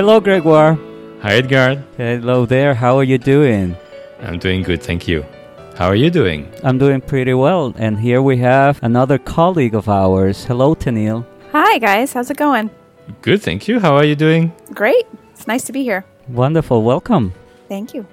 Hello, Gregoire. Hi, Edgar. Hello there. How are you doing? I'm doing good, thank you. How are you doing? I'm doing pretty well. And here we have another colleague of ours. Hello, Tennille. Hi, guys. How's it going? Good, thank you. How are you doing? Great. It's nice to be here. Wonderful. Welcome. Thank you.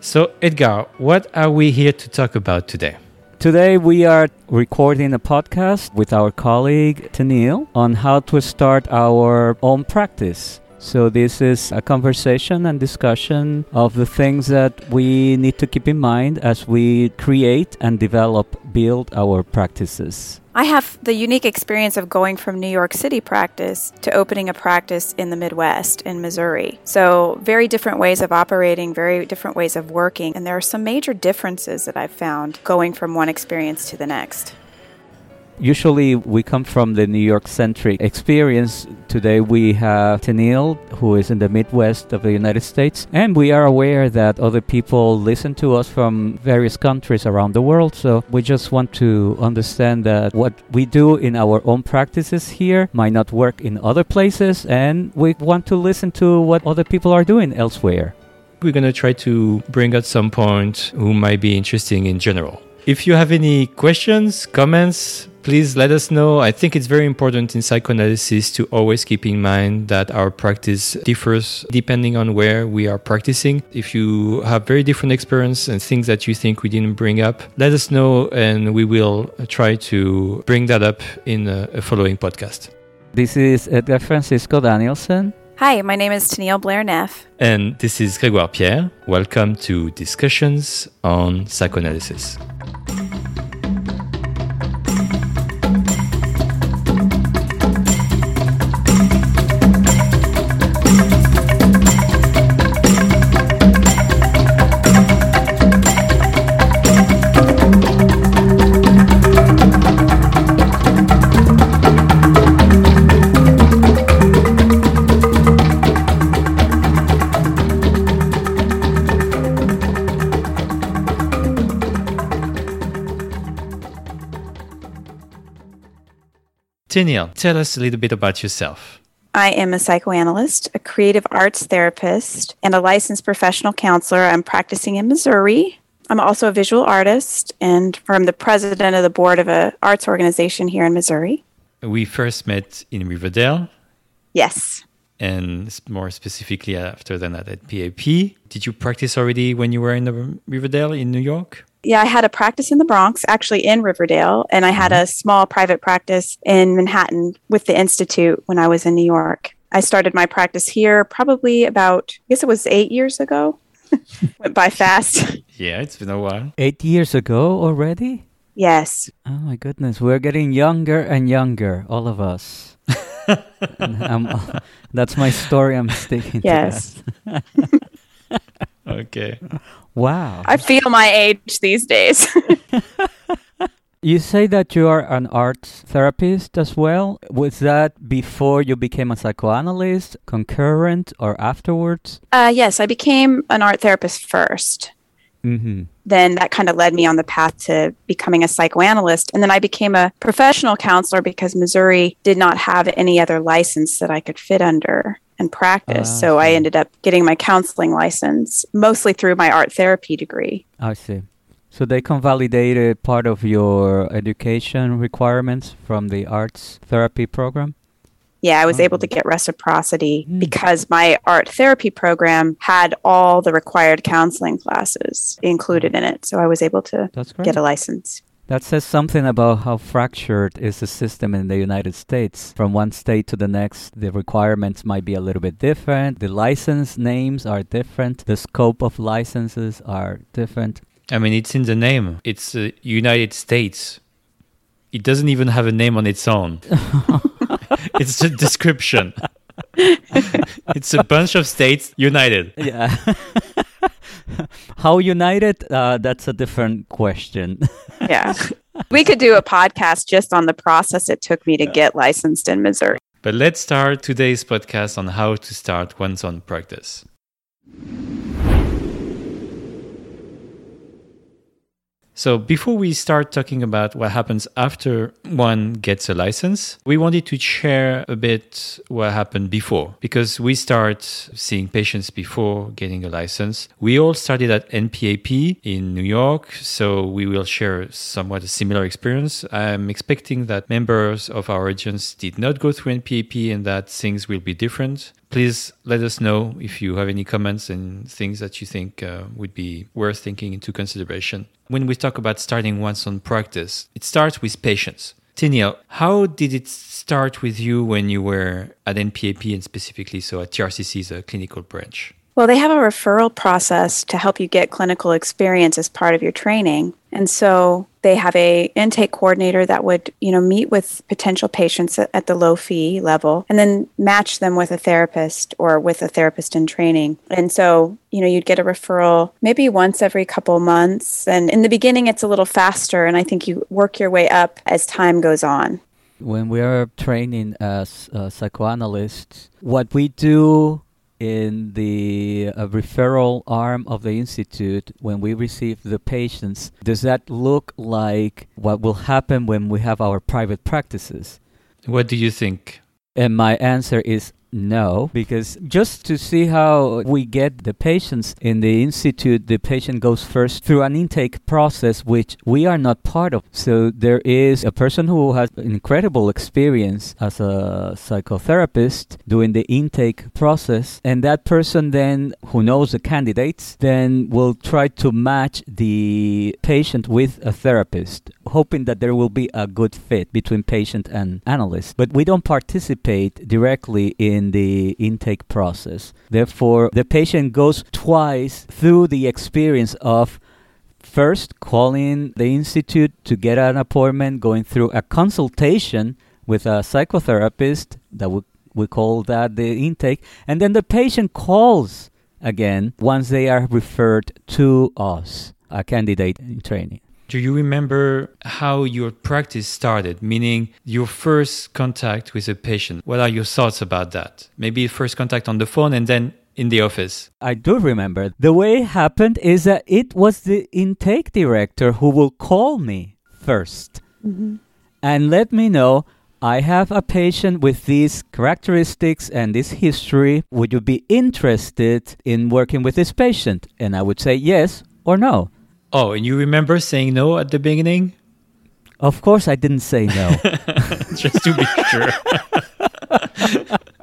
So, Edgar, what are we here to talk about today? Today we are recording a podcast with our colleague Tennille on how to start our own practice. So this is a conversation and discussion of the things that we need to keep in mind as we create and develop build our practices. I have the unique experience of going from New York City practice to opening a practice in the Midwest in Missouri. So, very different ways of operating, very different ways of working, and there are some major differences that I've found going from one experience to the next. Usually, we come from the New York centric experience. Today, we have Tennille, who is in the Midwest of the United States, and we are aware that other people listen to us from various countries around the world. So, we just want to understand that what we do in our own practices here might not work in other places, and we want to listen to what other people are doing elsewhere. We're going to try to bring out some points who might be interesting in general. If you have any questions, comments, please let us know. I think it's very important in psychoanalysis to always keep in mind that our practice differs depending on where we are practicing. If you have very different experience and things that you think we didn't bring up, let us know and we will try to bring that up in a, following podcast. This is Edgar Francisco Danielson. Hi, my name is Tennille Blair Neff. And this is Grégoire Pierre. Welcome to Discussions on Psychoanalysis. Tennille, tell us a little bit about yourself. I am a psychoanalyst, a creative arts therapist, and a licensed professional counselor. I'm practicing in Missouri. I'm also a visual artist and I'm the president of the board of an arts organization here in Missouri. We first met in Riverdale. Yes. And more specifically after that at NPAP. Did you practice already when you were in the Riverdale in New York? Yeah, I had a practice in the Bronx, actually in Riverdale, and I had a mm-hmm. small private practice in Manhattan with the Institute when I was in New York. I started my practice here probably about, I guess it was eight years ago. Went by fast. Yeah, it's been a while. Eight years ago already? Yes. Oh my goodness, we're getting younger and younger, all of us. that's my story. I'm sticking yes. to that. okay. Wow. I feel my age these days. you say that you are an art therapist as well. Was that before you became a psychoanalyst, concurrent, or afterwards? Uh, yes, I became an art therapist 1st mm-hmm. Then that kind of led me on the path to becoming a psychoanalyst. And then I became a professional counselor because Missouri did not have any other license that I could fit under and practice. Ah, so I see. ended up getting my counseling license mostly through my art therapy degree. I see. So they convalidated part of your education requirements from the arts therapy program? Yeah, I was Oh. able to get reciprocity Mm. because my art therapy program had all the required counseling classes included in it. So I was able to get a license. That says something about how fractured is the system in the United States. From one state to the next, the requirements might be a little bit different. The license names are different. The scope of licenses are different. I mean, it's in the name. It's uh, United States. It doesn't even have a name on its own. it's a description. it's a bunch of states united. Yeah. how united? Uh, that's a different question. Yeah. we could do a podcast just on the process it took me to get licensed in Missouri. But let's start today's podcast on how to start one's own practice. So before we start talking about what happens after one gets a license, we wanted to share a bit what happened before because we start seeing patients before getting a license. We all started at NPAP in New York, so we will share somewhat a similar experience. I'm expecting that members of our audience did not go through NPAP and that things will be different please let us know if you have any comments and things that you think uh, would be worth taking into consideration. When we talk about starting once on practice, it starts with patience. Tennille, how did it start with you when you were at NPAP and specifically so at TRCC's the clinical branch? Well, they have a referral process to help you get clinical experience as part of your training. And so they have a intake coordinator that would, you know, meet with potential patients at, the low fee level and then match them with a therapist or with a therapist in training. And so, you know, you'd get a referral maybe once every couple months. And in the beginning it's a little faster and I think you work your way up as time goes on. When we are training as uh, psychoanalysts, what we do in the uh, referral arm of the institute when we receive the patients does that look like what will happen when we have our private practices? What do you think? And my answer is no, because just to see how we get the patients in the institute, the patient goes first through an intake process which we are not part of. So there is a person who has incredible experience as a psychotherapist doing the intake process, and that person then who knows the candidates then will try to match the patient with a therapist, hoping that there will be a good fit between patient and analyst. But we don't participate directly in the intake process. Therefore, the patient goes twice through the experience of first calling the institute to get an appointment, going through a consultation with a psychotherapist that we, we call that the intake, and then the patient calls again once they are referred to us, a candidate in training. Do you remember how your practice started, meaning your first contact with a patient? What are your thoughts about that? Maybe first contact on the phone and then in the office. I do remember. The way it happened is that it was the intake director who will call me 1st mm-hmm. and let me know I have a patient with these characteristics and this history. Would you be interested in working with this patient? And I would say yes or no. Oh, and you remember saying no at the beginning? Of course, I didn't say no. Just to be sure.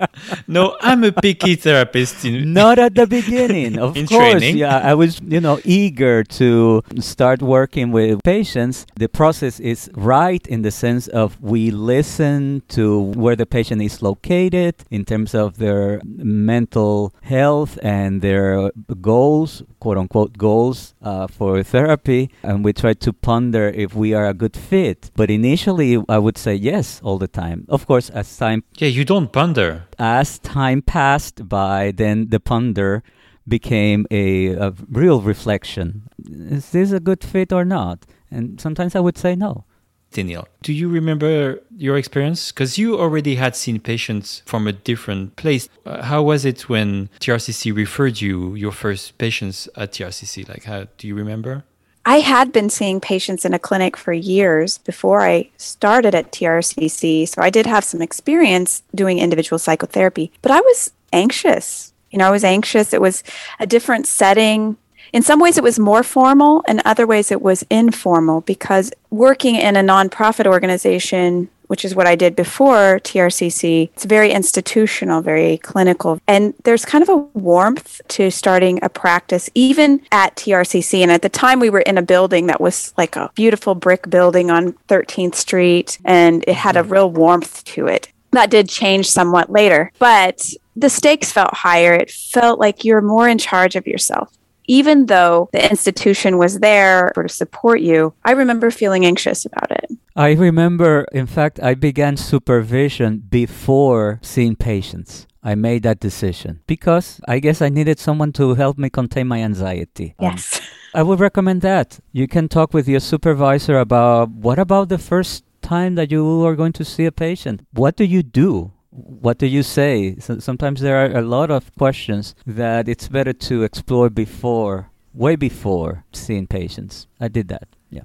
no, I'm a picky therapist. In, Not at the beginning, of in course. Training. Yeah, I was, you know, eager to start working with patients. The process is right in the sense of we listen to where the patient is located in terms of their mental health and their goals, quote unquote goals uh, for therapy, and we try to ponder if we are a good fit. But initially, I would say yes all the time. Of course, as time. Yeah, you don't ponder as time passed by, then the ponder became a, a real reflection. Is this a good fit or not? And sometimes I would say no. Daniel, do you remember your experience? Because you already had seen patients from a different place. Uh, how was it when TRCC referred you your first patients at TRCC? Like, how do you remember? I had been seeing patients in a clinic for years before I started at TRCC, so I did have some experience doing individual psychotherapy, but I was anxious. You know, I was anxious. It was a different setting. In some ways, it was more formal, and other ways, it was informal because working in a nonprofit organization which is what I did before TRCC, it's very institutional, very clinical. And there's kind of a warmth to starting a practice, even at TRCC. And at the time, we were in a building that was like a beautiful brick building on 13th Street, and it had a mm-hmm. real warmth to it. That did change somewhat later, but the stakes felt higher. It felt like you're more in charge of yourself even though the institution was there to support you, I remember feeling anxious about it. I remember, in fact, I began supervision before seeing patients. I made that decision because I guess I needed someone to help me contain my anxiety. Um, yes. Um, I would recommend that. You can talk with your supervisor about what about the first time that you are going to see a patient? What do you do? What do you say? So sometimes there are a lot of questions that it's better to explore before, way before seeing patients. I did that. Yeah.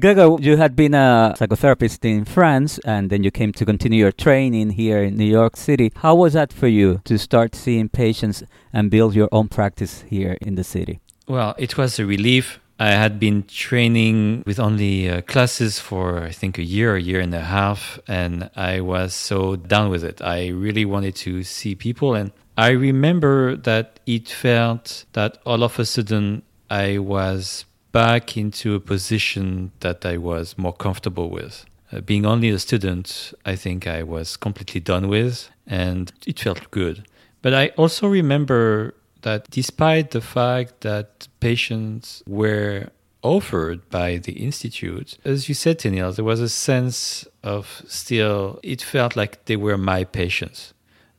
Gregor, you had been a psychotherapist in France and then you came to continue your training here in New York City. How was that for you to start seeing patients and build your own practice here in the city? Well, it was a relief. I had been training with only uh, classes for, I think, a year, a year and a half, and I was so done with it. I really wanted to see people, and I remember that it felt that all of a sudden I was back into a position that I was more comfortable with. Uh, being only a student, I think I was completely done with, and it felt good. But I also remember that despite the fact that patients were offered by the institute, as you said, Tennille, there was a sense of still, it felt like they were my patients.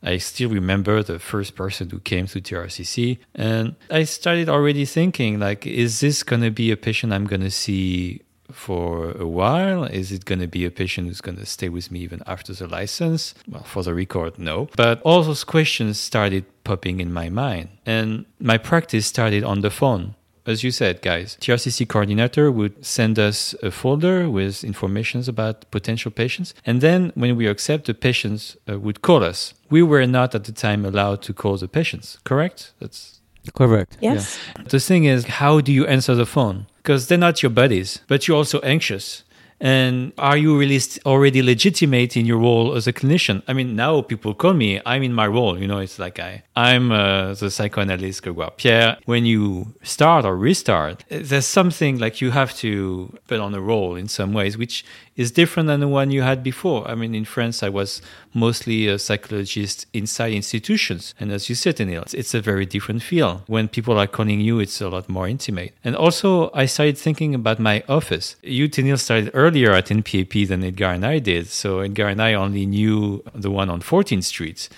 I still remember the first person who came to TRCC, and I started already thinking, like, is this going to be a patient I'm going to see for a while? Is it going to be a patient who's going to stay with me even after the license? Well, for the record, no. But all those questions started popping in my mind, and my practice started on the phone as you said, guys, TRCC coordinator would send us a folder with informations about potential patients. And then when we accept, the patients uh, would call us. We were not at the time allowed to call the patients, correct? That's correct. Yes. Yeah. The thing is, how do you answer the phone? Because they're not your buddies, but you're also anxious. And are you really already legitimate in your role as a clinician? I mean, now people call me, I'm in my role. You know, it's like I, I'm uh, the psychoanalyst Grégoire Pierre. When you start or restart, there's something like you have to put on a role in some ways, which is different than the one you had before. I mean, in France, I was mostly a psychologist inside institutions. And as you said, Tennille, it's a very different feel. When people are calling you, it's a lot more intimate. And also, I started thinking about my office. You, Tennille, started earlier at NPAP than Edgar and I did. So Edgar and I only knew the one on 14th Street.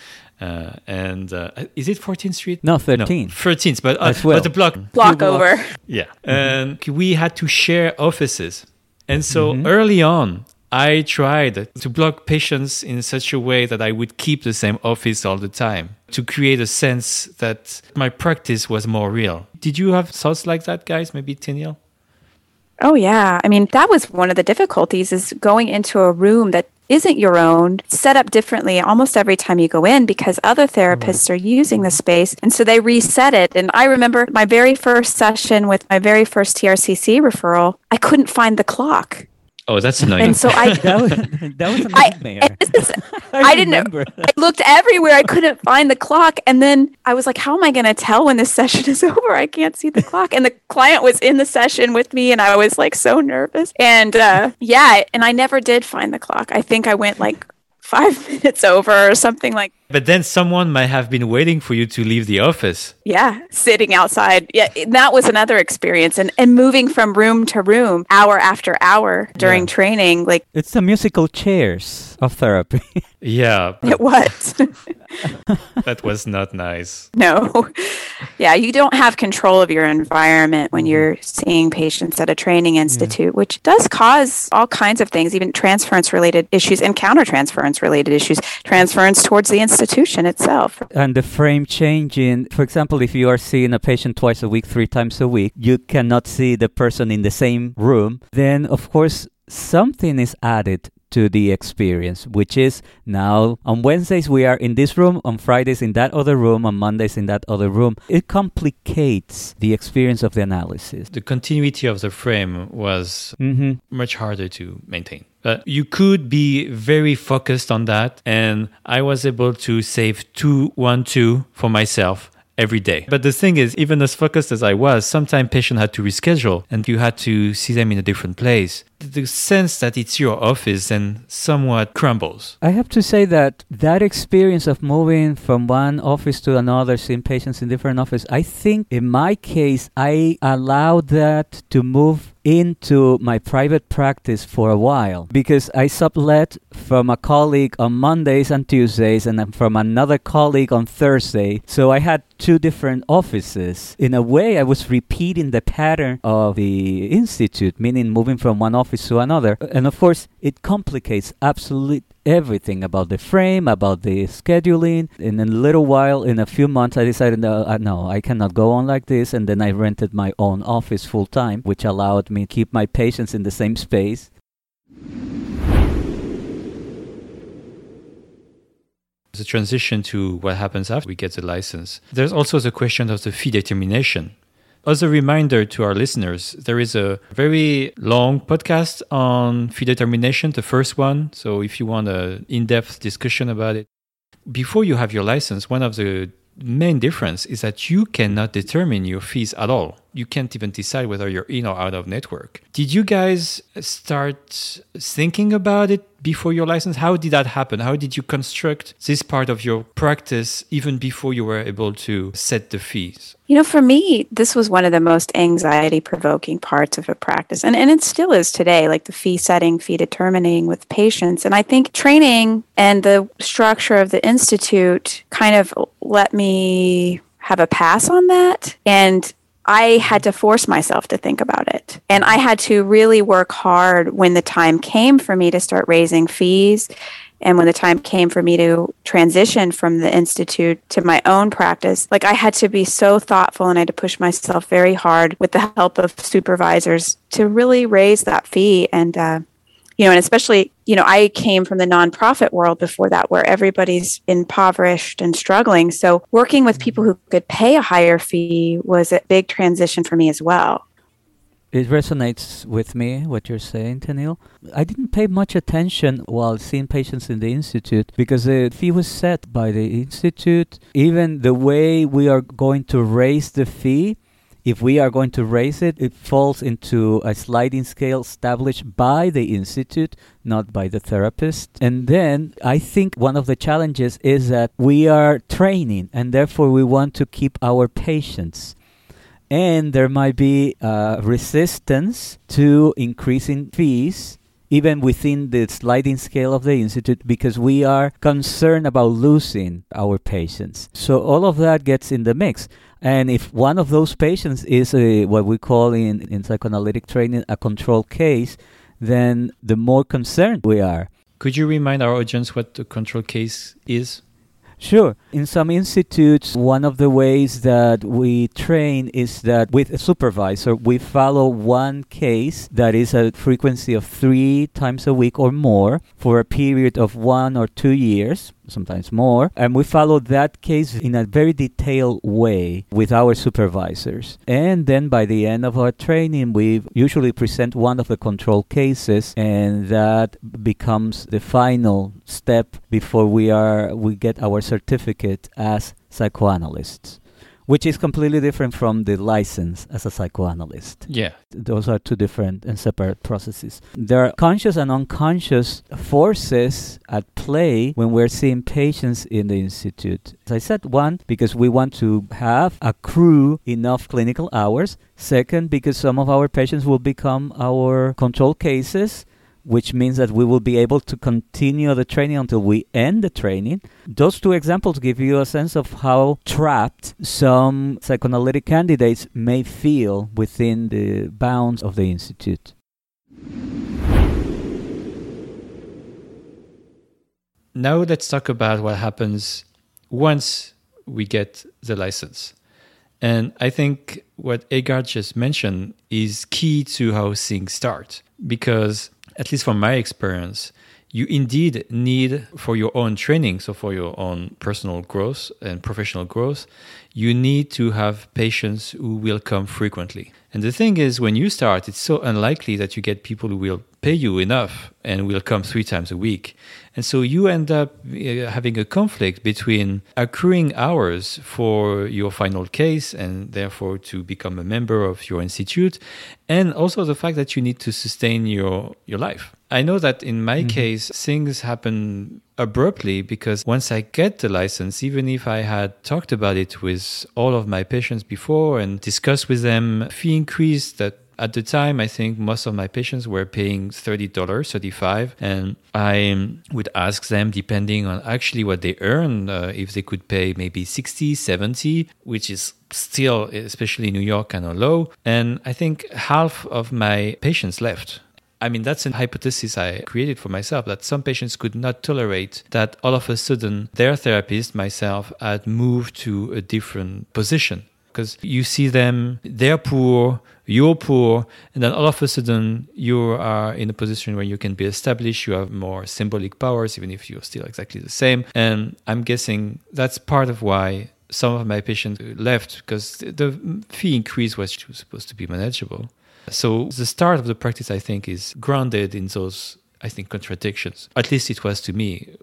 Uh, and uh, is it 14th Street? No, 13th. No, 13th, but, uh, well. but the block. Block over. Yeah. Mm-hmm. And we had to share offices. And so mm-hmm. early on, I tried to block patients in such a way that I would keep the same office all the time to create a sense that my practice was more real. Did you have thoughts like that, guys? Maybe Tennille? Oh yeah. I mean, that was one of the difficulties is going into a room that isn't your own, set up differently almost every time you go in because other therapists are using the space. And so they reset it. And I remember my very first session with my very first TRCC referral, I couldn't find the clock. Oh, that's annoying. And so I that, was, that was a nightmare. I, is, I, I didn't. I looked everywhere. I couldn't find the clock, and then I was like, "How am I going to tell when this session is over? I can't see the clock." And the client was in the session with me, and I was like so nervous. And uh, yeah, and I never did find the clock. I think I went like five minutes over or something like but then someone might have been waiting for you to leave the office. Yeah sitting outside. Yeah that was another experience. And and moving from room to room hour after hour during yeah. training like it's the musical chairs of therapy. Yeah. It was. That was not nice. No. Yeah you don't have control of your environment when you're seeing patients at a training institute yeah. which does cause all kinds of things even transference related issues and countertransference related issues. Transference towards the institution itself and the frame changing for example if you are seeing a patient twice a week three times a week you cannot see the person in the same room then of course something is added to the experience, which is now on Wednesdays we are in this room, on Fridays in that other room, on Mondays in that other room. It complicates the experience of the analysis. The continuity of the frame was mm-hmm. much harder to maintain. But you could be very focused on that, and I was able to save two, one, two for myself every day. But the thing is, even as focused as I was, sometimes patient had to reschedule and you had to see them in a different place. The sense that it's your office and somewhat crumbles. I have to say that that experience of moving from one office to another, seeing patients in different offices, I think in my case, I allowed that to move into my private practice for a while because I sublet from a colleague on Mondays and Tuesdays and then from another colleague on Thursday. So I had two different offices. In a way, I was repeating the pattern of the institute, meaning moving from one office to another. And of course, it complicates absolutely everything about the frame, about the scheduling. In a little while, in a few months, I decided, no, no, I cannot go on like this. And then I rented my own office full time, which allowed me to keep my patients in the same space. The transition to what happens after we get the license. There's also the question of the fee determination. As a reminder to our listeners, there is a very long podcast on fee determination, the first one. So if you want an in depth discussion about it, before you have your license, one of the main difference is that you cannot determine your fees at all. You can't even decide whether you're in or out of network. Did you guys start thinking about it before your license? How did that happen? How did you construct this part of your practice even before you were able to set the fees? You know, for me, this was one of the most anxiety provoking parts of a practice. And, and it still is today, like the fee setting, fee determining with patients. And I think training and the structure of the Institute kind of let me have a pass on that. And I had to force myself to think about it. And I had to really work hard when the time came for me to start raising fees and when the time came for me to transition from the institute to my own practice like i had to be so thoughtful and i had to push myself very hard with the help of supervisors to really raise that fee and uh, you know, and especially, you know, I came from the nonprofit world before that where everybody's impoverished and struggling. So working with people who could pay a higher fee was a big transition for me as well. It resonates with me what you're saying, Tennille. I didn't pay much attention while seeing patients in the institute because the fee was set by the institute. Even the way we are going to raise the fee if we are going to raise it, it falls into a sliding scale established by the institute, not by the therapist. And then I think one of the challenges is that we are training and therefore we want to keep our patients. And there might be uh, resistance to increasing fees even within the sliding scale of the institute because we are concerned about losing our patients. So all of that gets in the mix. And if one of those patients is a, what we call in, in psychoanalytic training a control case, then the more concerned we are. Could you remind our audience what the control case is? Sure. In some institutes, one of the ways that we train is that with a supervisor, we follow one case that is a frequency of three times a week or more for a period of one or two years sometimes more. And we follow that case in a very detailed way with our supervisors. And then by the end of our training, we usually present one of the control cases, and that becomes the final step before we are we get our certificate as psychoanalysts which is completely different from the license as a psychoanalyst. Yeah. Those are two different and separate processes. There are conscious and unconscious forces at play when we're seeing patients in the institute. As I said, one, because we want to have accrue enough clinical hours. Second, because some of our patients will become our control cases which means that we will be able to continue the training until we end the training. Those two examples give you a sense of how trapped some psychoanalytic candidates may feel within the bounds of the institute. Now let's talk about what happens once we get the license. And I think what Edgar just mentioned is key to how things start because at least from my experience, you indeed need for your own training, so for your own personal growth and professional growth, you need to have patients who will come frequently. And the thing is, when you start, it's so unlikely that you get people who will pay you enough and will come three times a week. And so you end up uh, having a conflict between accruing hours for your final case and therefore to become a member of your institute, and also the fact that you need to sustain your, your life. I know that in my mm-hmm. case, things happen abruptly because once I get the license, even if I had talked about it with all of my patients before and discussed with them fee increase that at the time, I think most of my patients were paying $30, 35. and I would ask them, depending on actually what they earn, uh, if they could pay maybe 60, 70, which is still, especially New York, kind of low. And I think half of my patients left I mean, that's a hypothesis I created for myself that some patients could not tolerate that all of a sudden their therapist, myself, had moved to a different position. Because you see them, they're poor, you're poor, and then all of a sudden you are in a position where you can be established, you have more symbolic powers, even if you're still exactly the same. And I'm guessing that's part of why some of my patients left because the fee increase was supposed to be manageable. So the start of the practice, I think, is grounded in those, I think, contradictions. At least it was to me.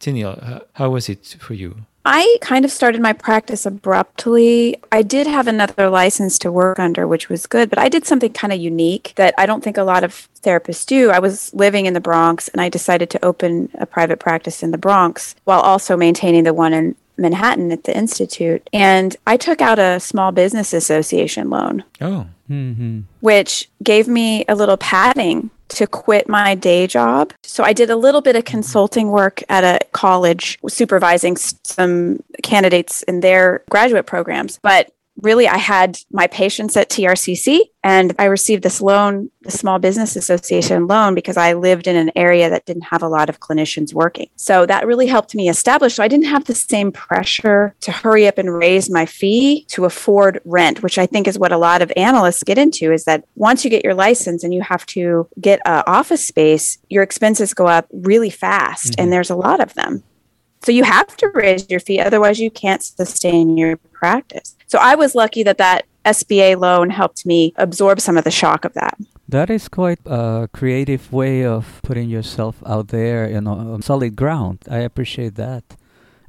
Tennille, how was it for you? I kind of started my practice abruptly. I did have another license to work under, which was good, but I did something kind of unique that I don't think a lot of therapists do. I was living in the Bronx and I decided to open a private practice in the Bronx while also maintaining the one in Manhattan at the Institute. And I took out a small business association loan. Oh. Mm-hmm. Which gave me a little padding to quit my day job. So I did a little bit of consulting work at a college supervising some candidates in their graduate programs. But really, I had my patients at TRCC and I received this loan, the Small Business Association loan, because I lived in an area that didn't have a lot of clinicians working. So that really helped me establish. So I didn't have the same pressure to hurry up and raise my fee to afford rent, which I think is what a lot of analysts get into is that once you get your license and you have to get an office space, your expenses go up really fast. Mm-hmm. And there's a lot of them. So you have to raise your fee, otherwise, you can't sustain your practice. So I was lucky that that SBA loan helped me absorb some of the shock of that. That is quite a creative way of putting yourself out there you know, on solid ground. I appreciate that.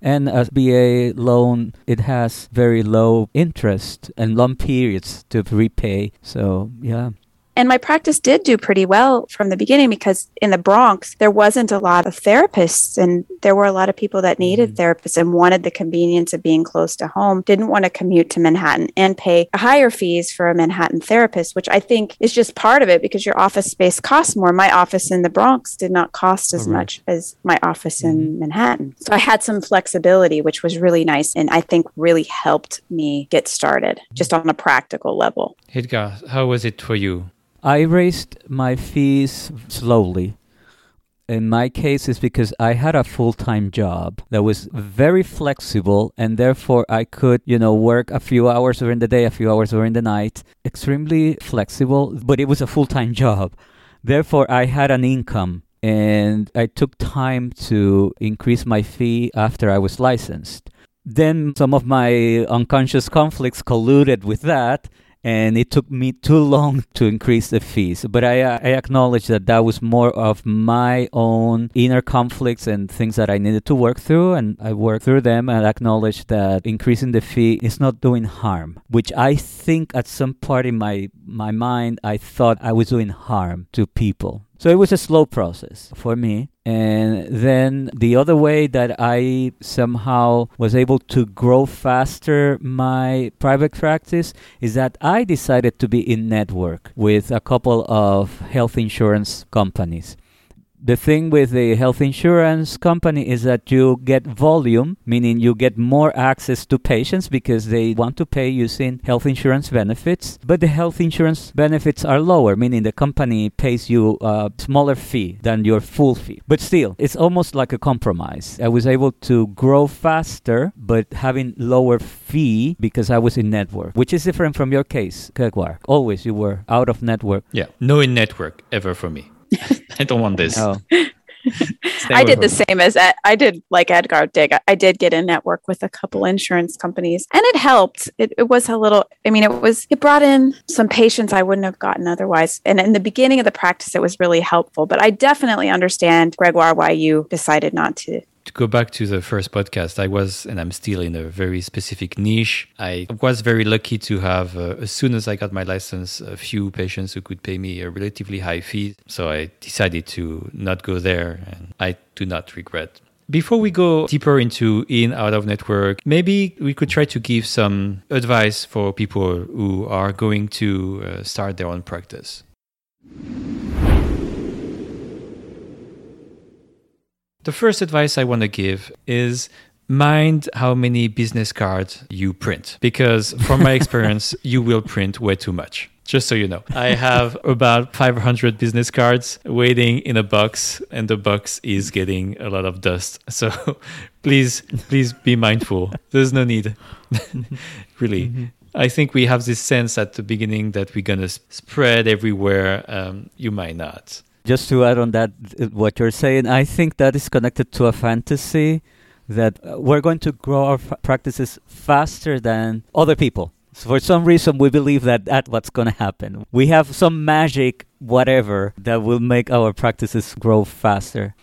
And SBA loan, it has very low interest and long periods to repay. So, yeah. And my practice did do pretty well from the beginning because in the Bronx, there wasn't a lot of therapists, and there were a lot of people that needed mm-hmm. therapists and wanted the convenience of being close to home, didn't want to commute to Manhattan and pay higher fees for a Manhattan therapist, which I think is just part of it because your office space costs more. My office in the Bronx did not cost as right. much as my office mm-hmm. in Manhattan. So I had some flexibility, which was really nice and I think really helped me get started just on a practical level. Edgar, how was it for you? I raised my fees slowly. In my case, it's because I had a full time job that was very flexible, and therefore I could, you know, work a few hours during the day, a few hours during the night. Extremely flexible, but it was a full time job. Therefore, I had an income, and I took time to increase my fee after I was licensed. Then some of my unconscious conflicts colluded with that, and it took me too long to increase the fees. But I, uh, I acknowledge that that was more of my own inner conflicts and things that I needed to work through, and I worked through them and acknowledged that increasing the fee is not doing harm, which I think at some part in my, my mind I thought I was doing harm to people. So it was a slow process for me. And then the other way that I somehow was able to grow faster my private practice is that I decided to be in network with a couple of health insurance companies the thing with the health insurance company is that you get volume, meaning you get more access to patients because they want to pay using health insurance benefits. But the health insurance benefits are lower, meaning the company pays you a smaller fee than your full fee. But still, it's almost like a compromise. I was able to grow faster, but having lower fee because I was in network, which is different from your case, Grégoire. Always you were out of network. Yeah, no in network ever for me. I don't want this. No. I did the same as uh, I did like Edgar Dig. I did get in network with a couple insurance companies and it helped. It, it, was a little, I mean, it was, it brought in some patients I wouldn't have gotten otherwise. And in the beginning of the practice, it was really helpful. But I definitely understand, Grégoire, why you decided not to to go back to the first podcast, I was, and I'm still in a very specific niche. I was very lucky to have, uh, as soon as I got my license, a few patients who could pay me a relatively high fee. So I decided to not go there, and I do not regret. Before we go deeper into in out of network, maybe we could try to give some advice for people who are going to uh, start their own practice. The first advice I want to give is mind how many business cards you print because from my experience you will print way too much Just so you know, I have about 500 business cards waiting in a box, and the box is getting a lot of dust. So please, please be mindful. There's no need. really. Mm-hmm. I think we have this sense at the beginning that we're going to spread everywhere. Um, you might not. Just to add on that, what you're saying, I think that is connected to a fantasy that uh, we're going to grow our f- practices faster than other people. So for some reason, we believe that that's what's going to happen. We have some magic, whatever, that will make our practices grow faster.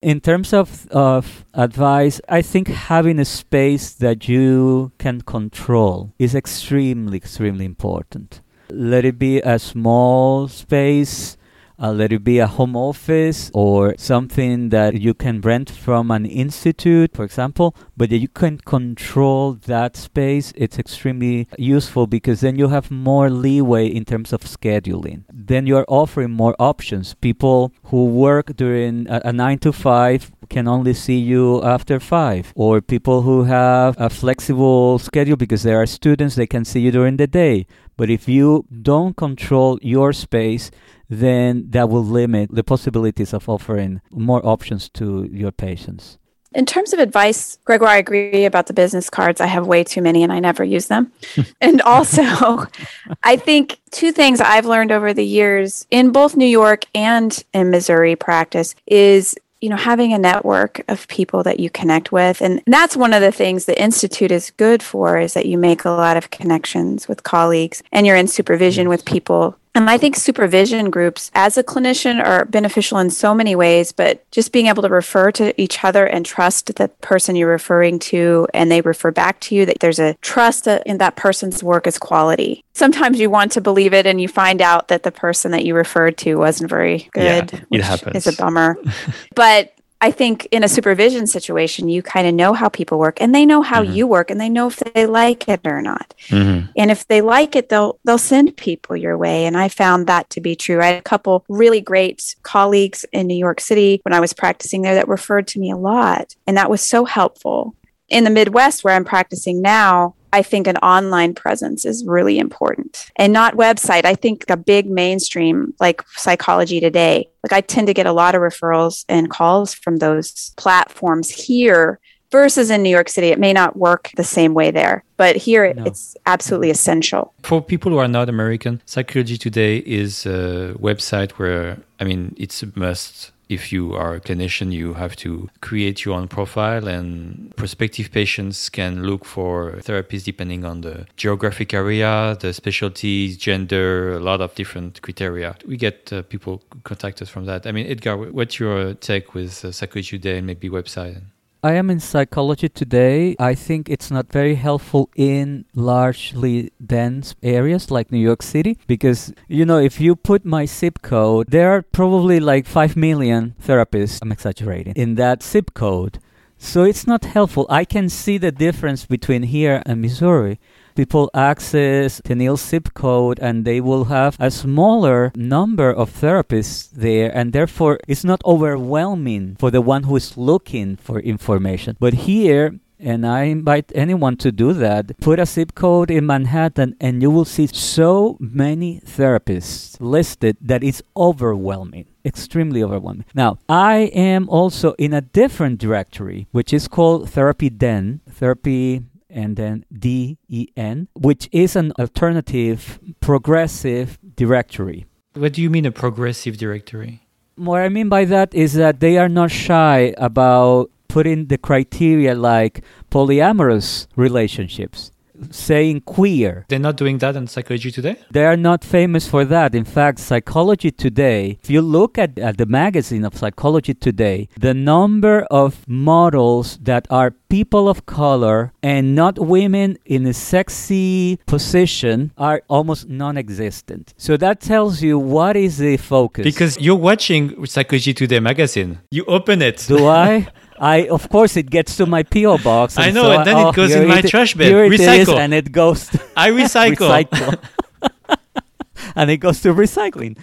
In terms of, of advice, I think having a space that you can control is extremely, extremely important. Let it be a small space uh, let it be a home office or something that you can rent from an institute, for example, but you can control that space. It's extremely useful because then you have more leeway in terms of scheduling. Then you're offering more options. People who work during a, a nine to five can only see you after five, or people who have a flexible schedule because they are students, they can see you during the day. But if you don't control your space, then that will limit the possibilities of offering more options to your patients. In terms of advice, Gregor, I agree about the business cards. I have way too many and I never use them. and also, I think two things I've learned over the years in both New York and in Missouri practice is you know having a network of people that you connect with. And that's one of the things the institute is good for is that you make a lot of connections with colleagues and you're in supervision with people and I think supervision groups as a clinician are beneficial in so many ways, but just being able to refer to each other and trust the person you're referring to and they refer back to you, that there's a trust in that person's work is quality. Sometimes you want to believe it and you find out that the person that you referred to wasn't very good. Yeah, it happens. Is a bummer. but I think in a supervision situation, you kind of know how people work and they know how mm-hmm. you work and they know if they like it or not. Mm-hmm. And if they like it, they'll they'll send people your way. And I found that to be true. I had a couple really great colleagues in New York City when I was practicing there that referred to me a lot. And that was so helpful. In the Midwest where I'm practicing now, I think an online presence is really important and not website. I think a big mainstream like Psychology Today, like I tend to get a lot of referrals and calls from those platforms here versus in New York City. It may not work the same way there, but here no. it's absolutely essential. For people who are not American, Psychology Today is a website where, I mean, it's a must if you are a clinician, you have to create your own profile, and prospective patients can look for therapies depending on the geographic area, the specialties, gender, a lot of different criteria. We get uh, people contact us from that. I mean, Edgar, what's your take with uh, Psychology Today and maybe website? I am in psychology today. I think it's not very helpful in largely dense areas like New York City because, you know, if you put my zip code, there are probably like 5 million therapists, I'm exaggerating, in that zip code. So it's not helpful. I can see the difference between here and Missouri people access Tennille zip code and they will have a smaller number of therapists there and therefore it's not overwhelming for the one who is looking for information. But here and I invite anyone to do that. Put a zip code in Manhattan, and you will see so many therapists listed that it's overwhelming, extremely overwhelming. Now, I am also in a different directory, which is called Therapy Den, Therapy and then DEN, which is an alternative progressive directory. What do you mean a progressive directory? What I mean by that is that they are not shy about putting the criteria like polyamorous relationships saying queer. They're not doing that in Psychology Today? They are not famous for that. In fact, Psychology Today, if you look at, at the magazine of Psychology Today, the number of models that are people of color and not women in a sexy position are almost non existent. So that tells you what is the focus. Because you're watching Psychology Today magazine, you open it. Do I? I of course it gets to my PO box. I know, so and then I, it goes in my it, trash bin. Here recycle, it is, and it goes. To I recycle. recycle. and it goes to recycling.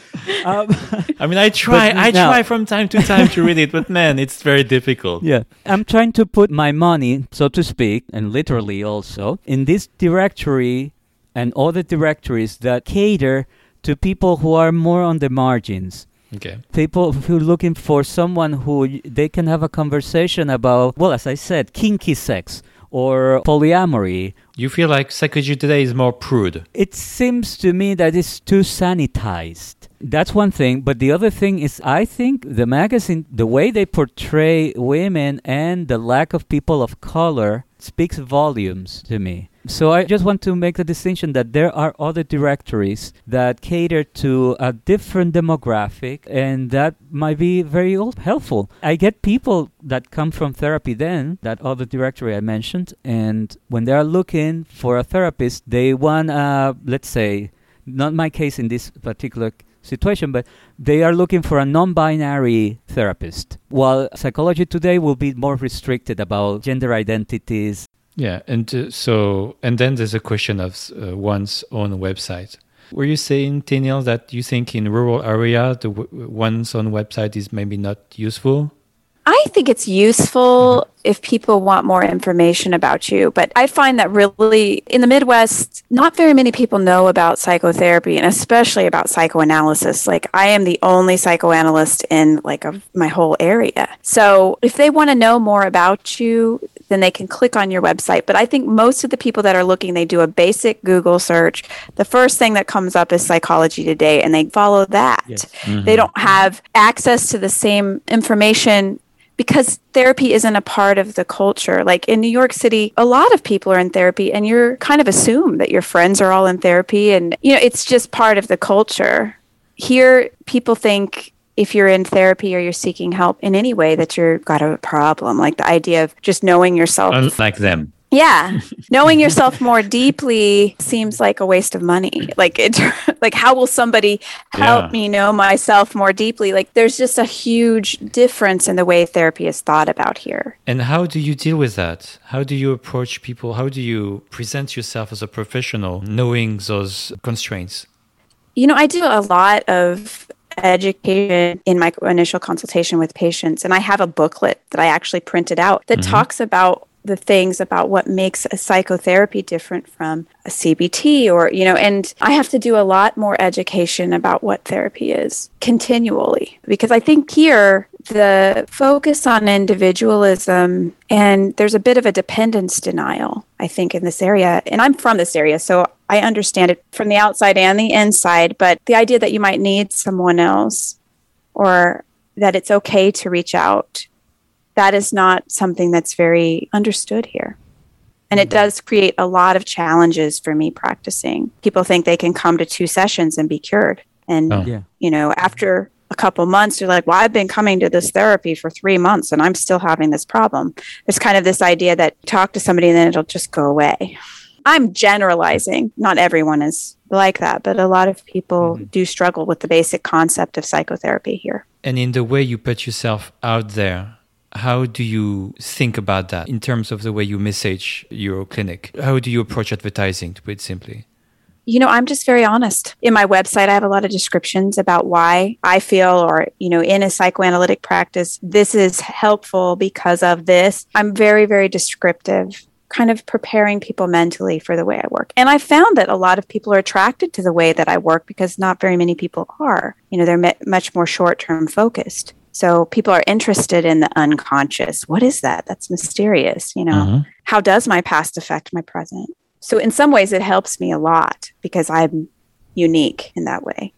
Um, I mean, I try, I now, try from time to time to read it, but man, it's very difficult. Yeah, I'm trying to put my money, so to speak, and literally also, in this directory and other directories that cater to people who are more on the margins. Okay. People who are looking for someone who y- they can have a conversation about, well, as I said, kinky sex or polyamory. You feel like psychology today is more prude. It seems to me that it's too sanitized. That's one thing. But the other thing is, I think the magazine, the way they portray women and the lack of people of color speaks volumes to me. So I just want to make the distinction that there are other directories that cater to a different demographic and that might be very helpful. I get people that come from TherapyDen, that other directory I mentioned, and when they are looking for a therapist, they want, uh, let's say, not my case in this particular situation, but they are looking for a non binary therapist. While psychology today will be more restricted about gender identities. Yeah, and uh, so and then there's a question of uh, one's own website. Were you saying, Tennille, that you think in rural area the w- one's own website is maybe not useful? I think it's useful if people want more information about you, but I find that really in the Midwest, not very many people know about psychotherapy and especially about psychoanalysis. Like I am the only psychoanalyst in like a, my whole area. So if they want to know more about you, then they can click on your website. But I think most of the people that are looking, they do a basic Google search. The first thing that comes up is Psychology Today, and they follow that. They mm-hmm. don't have access to the same information because therapy isn't a part of the culture. Like in New York City, a lot of people are in therapy, and you're kind of assume that your friends are all in therapy, and you know it's just part of the culture. Here, people think if you're in therapy or you're seeking help in any way that you've got a problem like the idea of just knowing yourself Unlike them. Yeah knowing yourself more deeply seems like a waste of money like it like how will somebody help Yeah. me know myself more deeply like there's just a huge difference in the way therapy is thought about here And how do you deal with that? How do you approach people? How do you present yourself as a professional knowing those constraints? You know, I do a lot of education in my initial consultation with patients, and I have a booklet that I actually printed out that mm-hmm. talks about the things about what makes a psychotherapy different from a CBT or, you know, and I have to do a lot more education about what therapy is continually because I think here the focus on individualism and there's a bit of a dependence denial, I think, in this area. And I'm from this area, so I understand it from the outside and the inside. But the idea that you might need someone else or that it's okay to reach out, that is not something that's very understood here. And it mm-hmm. does create a lot of challenges for me practicing. People think they can come to two sessions and be cured. And Oh. Yeah. you know, after a couple months, you're like, well, I've been coming to this therapy for three months and I'm still having this problem. There's kind of this idea that talk to somebody and then it'll just go away. I'm generalizing. Not everyone is like that, but a lot of people mm-hmm. do struggle with the basic concept of psychotherapy here. And in the way you put yourself out there, how do you think about that in terms of the way you message your clinic? How do you approach advertising, to put it simply? You know, I'm just very honest. In my website, I have a lot of descriptions about why I feel, or, you know, in a psychoanalytic practice, this is helpful because of this. I'm very, very descriptive, kind of preparing people mentally for the way I work. And I found that a lot of people are attracted to the way that I work because not very many people are. You know, they're much more short term focused. So people are interested in the unconscious. What is that? That's mysterious. You know, mm-hmm. how does my past affect my present? So in some ways it helps me a lot because I'm unique in that way.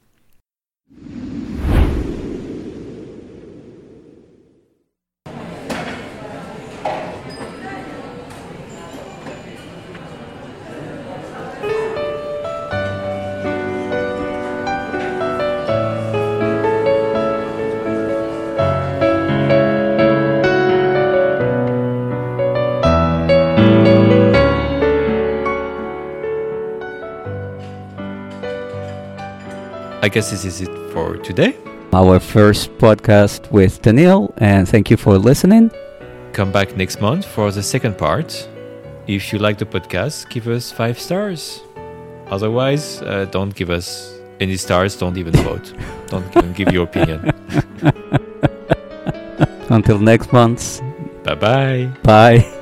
I guess this is it for today. Our first podcast with Daniel, and thank you for listening. Come back next month for the second part. If you like the podcast, give us five stars. Otherwise, uh, don't give us any stars. Don't even vote. Don't even give your opinion. Until next month, Bye bye. bye.